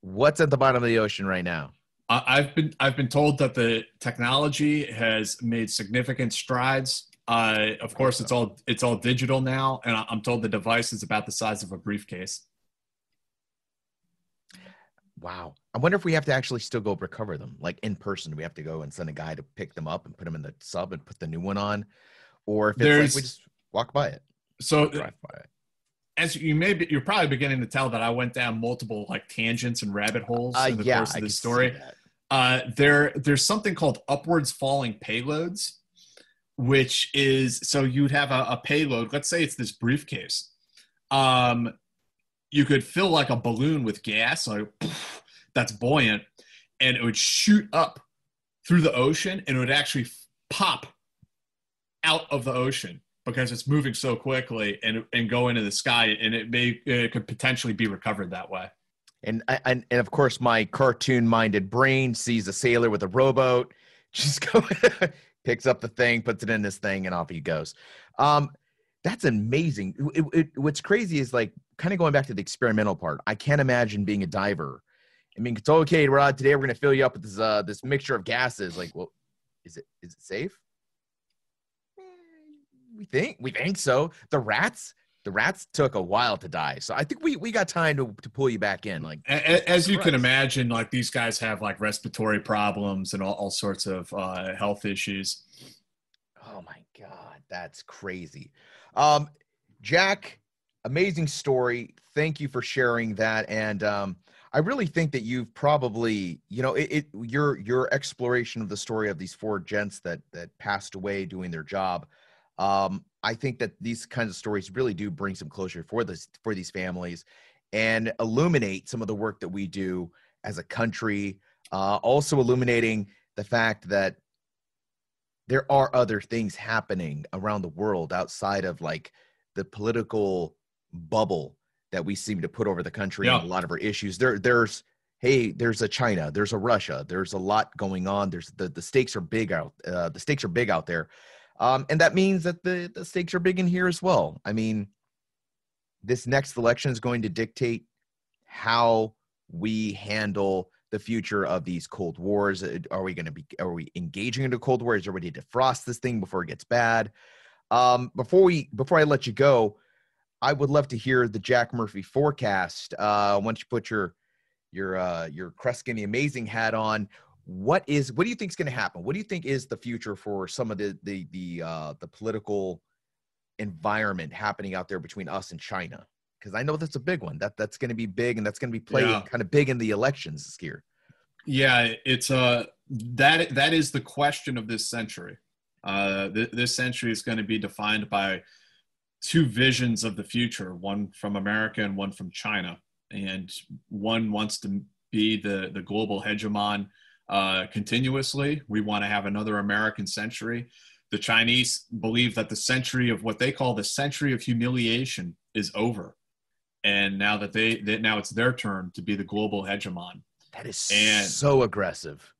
What's at the bottom of the ocean right now? I- I've been I've been told that the technology has made significant strides. Uh, of course, it's all it's all digital now, and I'm told the device is about the size of a briefcase. Wow. I wonder if we have to actually still go recover them, like in person. We have to go and send a guy to pick them up and put them in the sub and put the new one on, or if it's like we just walk by it, So drive by it. as you may be, you're probably beginning to tell that I went down multiple like tangents and rabbit holes Uh, in the yeah, course of the story. Uh, there, there's something called upwards falling payloads, which is so you'd have a, a payload. Let's say it's this briefcase. Um, you could fill like a balloon with gas, like that's buoyant, and it would shoot up through the ocean, and it would actually pop out of the ocean because it's moving so quickly and and go into the sky, and it may it could potentially be recovered that way. And, and and of course, my cartoon-minded brain sees a sailor with a rowboat, just go picks up the thing, puts it in this thing, and off he goes. Um, that's amazing. It- it- what's crazy is like kind of going back to the experimental part. I can't imagine being a diver. I mean, it's okay, Rod. Today we're gonna fill you up with this uh this mixture of gases. Like, well, is it is it safe? We think we think so. The rats, the rats took a while to die, so I think we we got time to to pull you back in. Like, A- a- As you can imagine, like these guys have like respiratory problems and all, all sorts of uh, health issues. Oh my god, that's crazy. Um, Jack, amazing story. Thank you for sharing that. And um, I really think that you've probably, you know, it, it your your exploration of the story of these four gents that that passed away doing their job. Um, I think that these kinds of stories really do bring some closure for this for these families and illuminate some of the work that we do as a country. Uh, also illuminating the fact that there are other things happening around the world outside of like the political bubble that we seem to put over the country Yeah. and a lot of our issues. There there's hey there's a china there's a russia there's a lot going on. There's the, the stakes are big out uh, the stakes are big out there. Um, and that means that the, the stakes are big in here as well. I mean this next election is going to dictate how we handle the future of these cold wars? Uh, are we going to be are we engaging into cold war is there a to defrost this thing before it gets bad? Um before we before i let you go i would love to hear the jack murphy forecast. Uh once you put your your uh your kreskin the amazing hat on what is what do you think is going to happen? What do you think is the future for some of the the the uh the political environment happening out there between us and china because i know that's a big one that that's going to be big and that's going to be played Yeah. kind of big in the elections this year Yeah, it's uh, that that is the question of this century. Uh, th- this century is going to be defined by two visions of the future: one from America and one from China. And one wants to be the the global hegemon uh, continuously. We want to have another American century. The Chinese believe that the century of what they call the century of humiliation is over, and now that they that now it's their turn to be the global hegemon. That is And- so aggressive.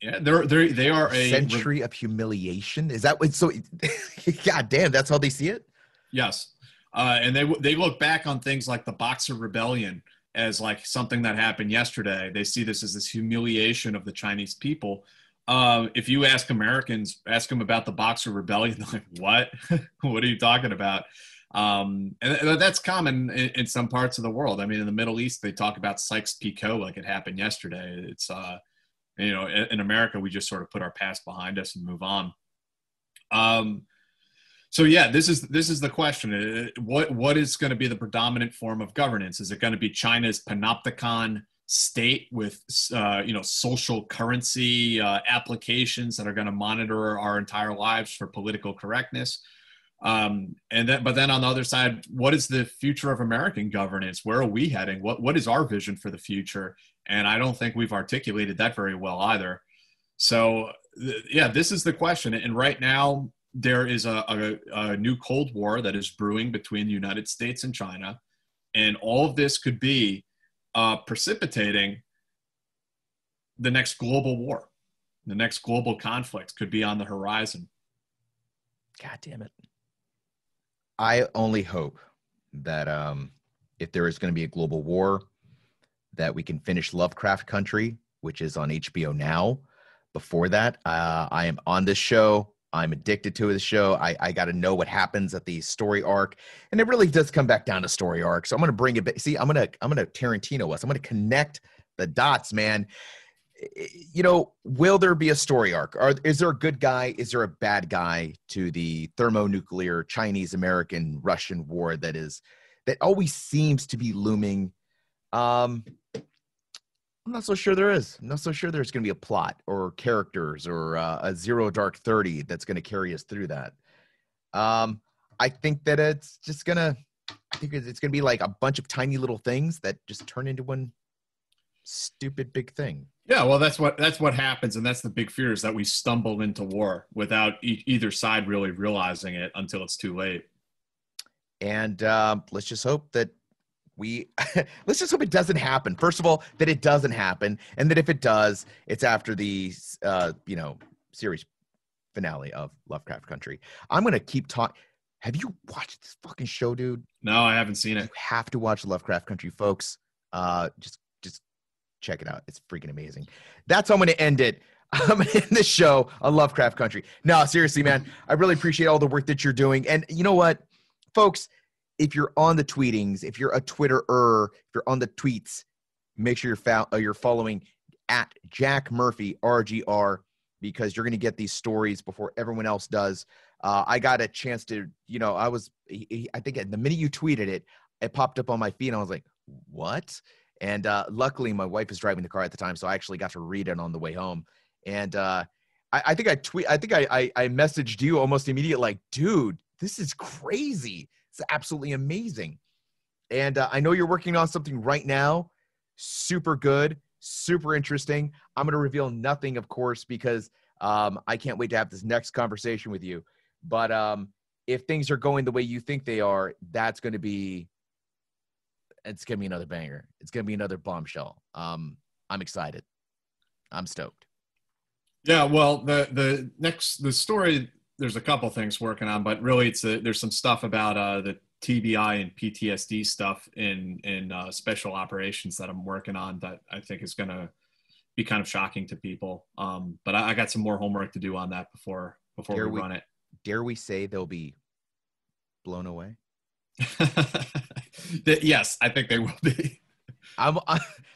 Yeah, they're they they are a Century of humiliation. Is that what? So, God damn, that's how they see it. yes, uh, and they they look back on things like the Boxer Rebellion as like something that happened yesterday. They see this as this humiliation of the Chinese people. Um, if you ask Americans, ask them about the Boxer Rebellion, they're like, "What? what are you talking about?" Um, and that's common in, in some parts of the world. I mean, in the Middle East, they talk about Sykes-Picot like it happened yesterday. It's uh, you know, in, America, we just sort of put our past behind us and move on. Um, so yeah, this is this is the question. Uh, What what is going to be the predominant form of governance? Is it going to be China's panopticon state with uh, you know social currency uh, applications that are going to monitor our entire lives for political correctness? Um, and then, but then on the other side, what is the future of American governance? Where are we heading? What what is our vision for the future? And I don't think we've articulated that very well either. So th- yeah, this is the question. And right now, there is a, a, a new Cold War that is brewing between the United States and China, and all of this could be uh, precipitating the next global war. The next global conflict could be on the horizon. God damn it. I only hope that um, if there is going to be a global war, that we can finish Lovecraft Country which is on HBO now. Before that, uh, I am on this show. I'm addicted to the show. I, I got to know what happens at the story arc, and it really does come back down to story arc. So I'm going to bring it back. See, I'm going to I'm going to Tarantino us. I'm going to connect the dots, man. You know, will there be a story arc? Or is there a good guy? Is there a bad guy to the thermonuclear Chinese American Russian war that is that always seems to be looming? Um, I'm not so sure there is. I'm not so sure there's going to be a plot or characters or uh, a zero dark 30 that's going to carry us through that. Um, I think that it's just to, I think it's going to be like a bunch of tiny little things that just turn into one stupid big thing. Yeah, well, that's what that's what happens, and that's the big fear is that we stumble into war without e- either side really realizing it until it's too late. And uh, let's just hope that we let's just hope it doesn't happen. First of all, that it doesn't happen, and that if it does, it's after the uh, you know series finale of Lovecraft Country. I'm gonna keep talking. Have you watched this fucking show, dude? No, I haven't seen it. You have to watch Lovecraft Country, folks. Uh, just check it out. It's freaking amazing. That's how I'm gonna end it. I'm in the show on Lovecraft Country. No, seriously, man, I really appreciate all the work that you're doing. And you know what, folks, if you're on the tweetings, if you're a Twitterer, if you're on the tweets, make sure you're, fo- uh, you're following at Jack Murphy RGR because you're going to get these stories before everyone else does. Uh, I got a chance to, you know, I was, I think the minute you tweeted it, it popped up on my feed, and I was like, "What?" And uh, luckily, my wife was driving the car at the time, so I actually got to read it on the way home. And uh, I, I, think I tweet, I think I, I, I messaged you almost immediate, like, "Dude, this is crazy." It's absolutely amazing. And uh, I know you're working on something right now, super good, super interesting. I'm going to reveal nothing, of course, because um, I can't wait to have this next conversation with you. But um, if things are going the way you think they are, that's going to be it's going to be another banger. It's going to be another bombshell. Um, I'm excited. I'm stoked. Yeah, well, the the next the story there's a couple things working on, but really it's a, there's some stuff about uh, the TBI and PTSD stuff in in uh, special operations that I'm working on that I think is going to be kind of shocking to people. Um, but I, I, got some more homework to do on that before before we, we, run it. Dare we say they'll be blown away? yes, I think they will be. I'm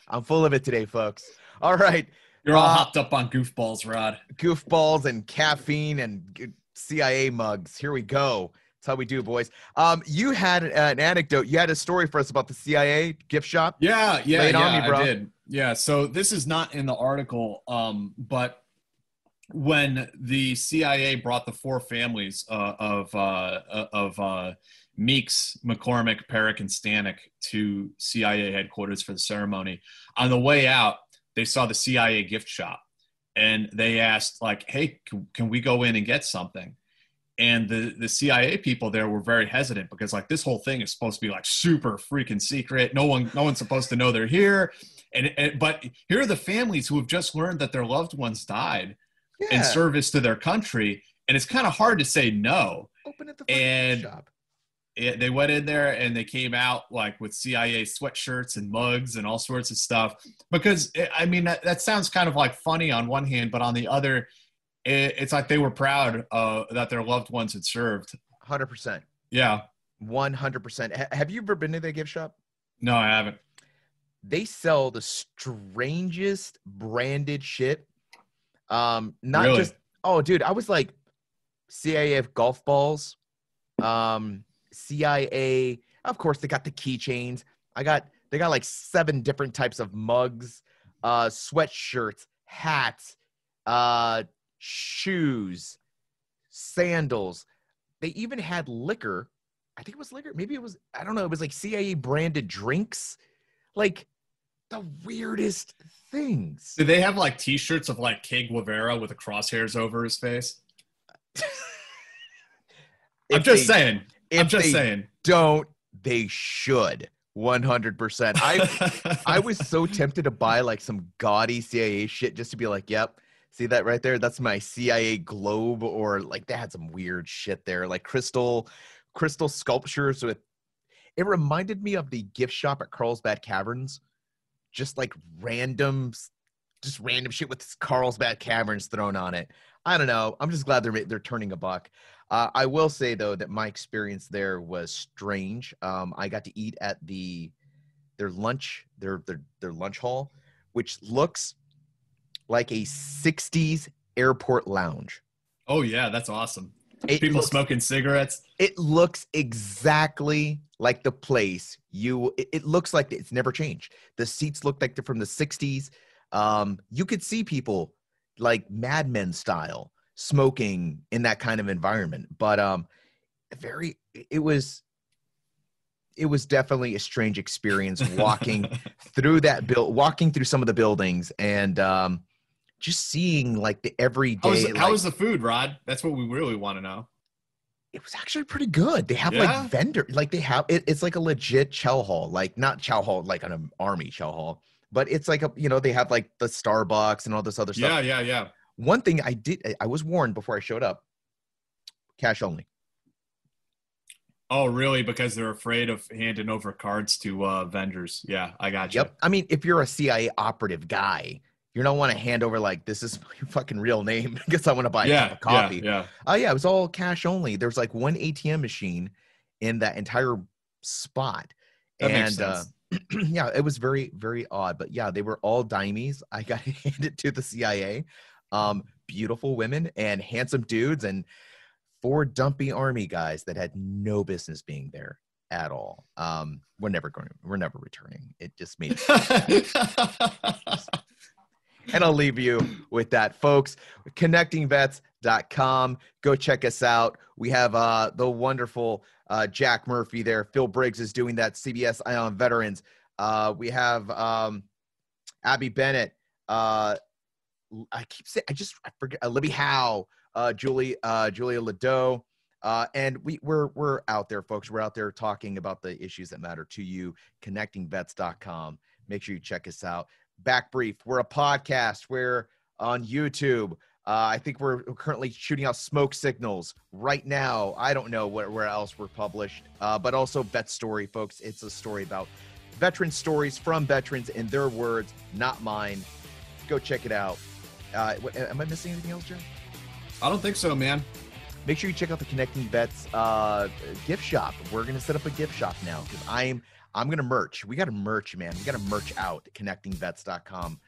I'm full of it today, folks. All right. You're all uh, hopped up on goofballs, Rod. Goofballs and caffeine and CIA mugs. Here we go. That's how we do, boys. Um, you had an anecdote. You had a story for us about the CIA gift shop. Yeah, yeah, yeah. Me, I did. Yeah. So this is not in the article, um, but when the CIA brought the four families uh, of uh, of uh, Meeks, McCormick, Perich, and Stanek to CIA headquarters for the ceremony, on the way out, they saw the CIA gift shop and they asked like hey can, can, we go in and get something? And the the cia people there were very hesitant because like this whole thing is supposed to be like super freaking secret. No one no one's supposed to know they're here. And, and but here are the families who have just learned that their loved ones died yeah. in service to their country. And it's kind of hard to say no. Open at the and shop it, they went in there and they came out like with CIA sweatshirts and mugs and all sorts of stuff. Because it, I mean, that, that sounds kind of like funny on one hand, but on the other, it, it's like they were proud uh, that their loved ones had served. Hundred percent. Yeah. One hundred percent. Have you ever been to the gift shop? No, I haven't. They sell the strangest branded shit. Um, not really? just oh, dude, I was like CAF golf balls. Um, CIA. Of course, they got the keychains. I got they got like seven different types of mugs, uh, sweatshirts, hats, uh, shoes, sandals. They even had liquor. I think it was liquor. Maybe it was. I don't know. It was like CIA branded drinks. Like the weirdest things. Do they have like T-shirts of like Che Guevara with the crosshairs over his face? I'm just they, saying. If I'm just saying. Don't they should 100%. I I was so tempted to buy like some gaudy CIA shit just to be like, "Yep, see that right there? That's my CIA globe or like they had some weird shit there, like crystal crystal sculptures with it reminded me of the gift shop at Carlsbad Caverns. Just like random just random shit with Carlsbad Caverns thrown on it. I don't know. I'm just glad they're they're turning a buck. Uh, I will say though that my experience there was strange. Um, I got to eat at the their lunch their their their lunch hall, which looks like a '60s airport lounge. Oh yeah, that's awesome. It People looks- smoking cigarettes. It looks exactly like the place you. It, it looks like it's never changed. The seats look like they're from the '60s. Um, you could see people like Mad Men style smoking in that kind of environment, but um, very. It was. It was definitely a strange experience walking through that build, walking through some of the buildings, and um, just seeing like the everyday. How was, like, how was the food, Rod? That's what we really want to know. it was actually pretty good. They have Yeah? like vendor, like they have it, it's like a legit chow hall, like not chow hall like an army chow hall, but it's like a you know they have like the Starbucks and all this other stuff. Yeah, yeah, yeah. One thing I did, I- was warned before I showed up, cash only. Oh, really? Because they're afraid of handing over cards to uh, vendors. Yeah, I got you. Yep. I mean, if you're a CIA operative guy, you don't want to hand over like this is my fucking real name because I want to buy a Yeah, cup of coffee. yeah, yeah. Oh yeah, it was all cash only. There's like one ATM machine in that entire spot. That and uh yeah, it was very, very odd. But yeah, they were all dimes. I got handed to the CIA. Um, beautiful women and handsome dudes and four dumpy army guys that had no business being there at all. Um, we're never going we're never returning. It just made and I'll leave you with that, folks. ConnectingVets.com. Go check us out. We have uh, the wonderful uh, Jack Murphy there. Phil Briggs is doing that. CBS Ion Veterans. Uh, we have um, Abby Bennett. I keep saying, I just I forget. Uh, Libby Howe. Uh, Julie. Uh, Julia LeDoux. Uh, and we, we're we're out there, folks. We're out there talking about the issues that matter to you. ConnectingVets.com. Make sure you check us out. Back Brief. We're a podcast. We're on YouTube. Uh, I think we're currently shooting out smoke signals right now. I don't know where, where else we're published, uh, but also Vet Story, folks. It's a story about veteran stories from veterans in their words, not mine. Go check it out. Uh, what, am I missing anything else, Joe? I don't think so, man. Make sure you check out the Connecting Vets uh, gift shop. We're gonna set up a gift shop now because I'm I'm gonna merch. We got to merch, man. We got to merch out. ConnectingVets.com,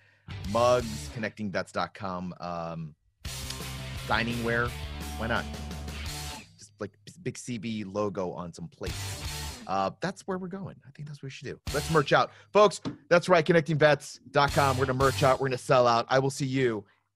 mugs, ConnectingVets.com, um, dining wear. Why not? Just like big CB logo on some plates. Uh, that's where we're going. I think that's what we should do. Let's merch out, folks. That's right. ConnectingVets.com. We're gonna merch out. We're gonna sell out. I will see you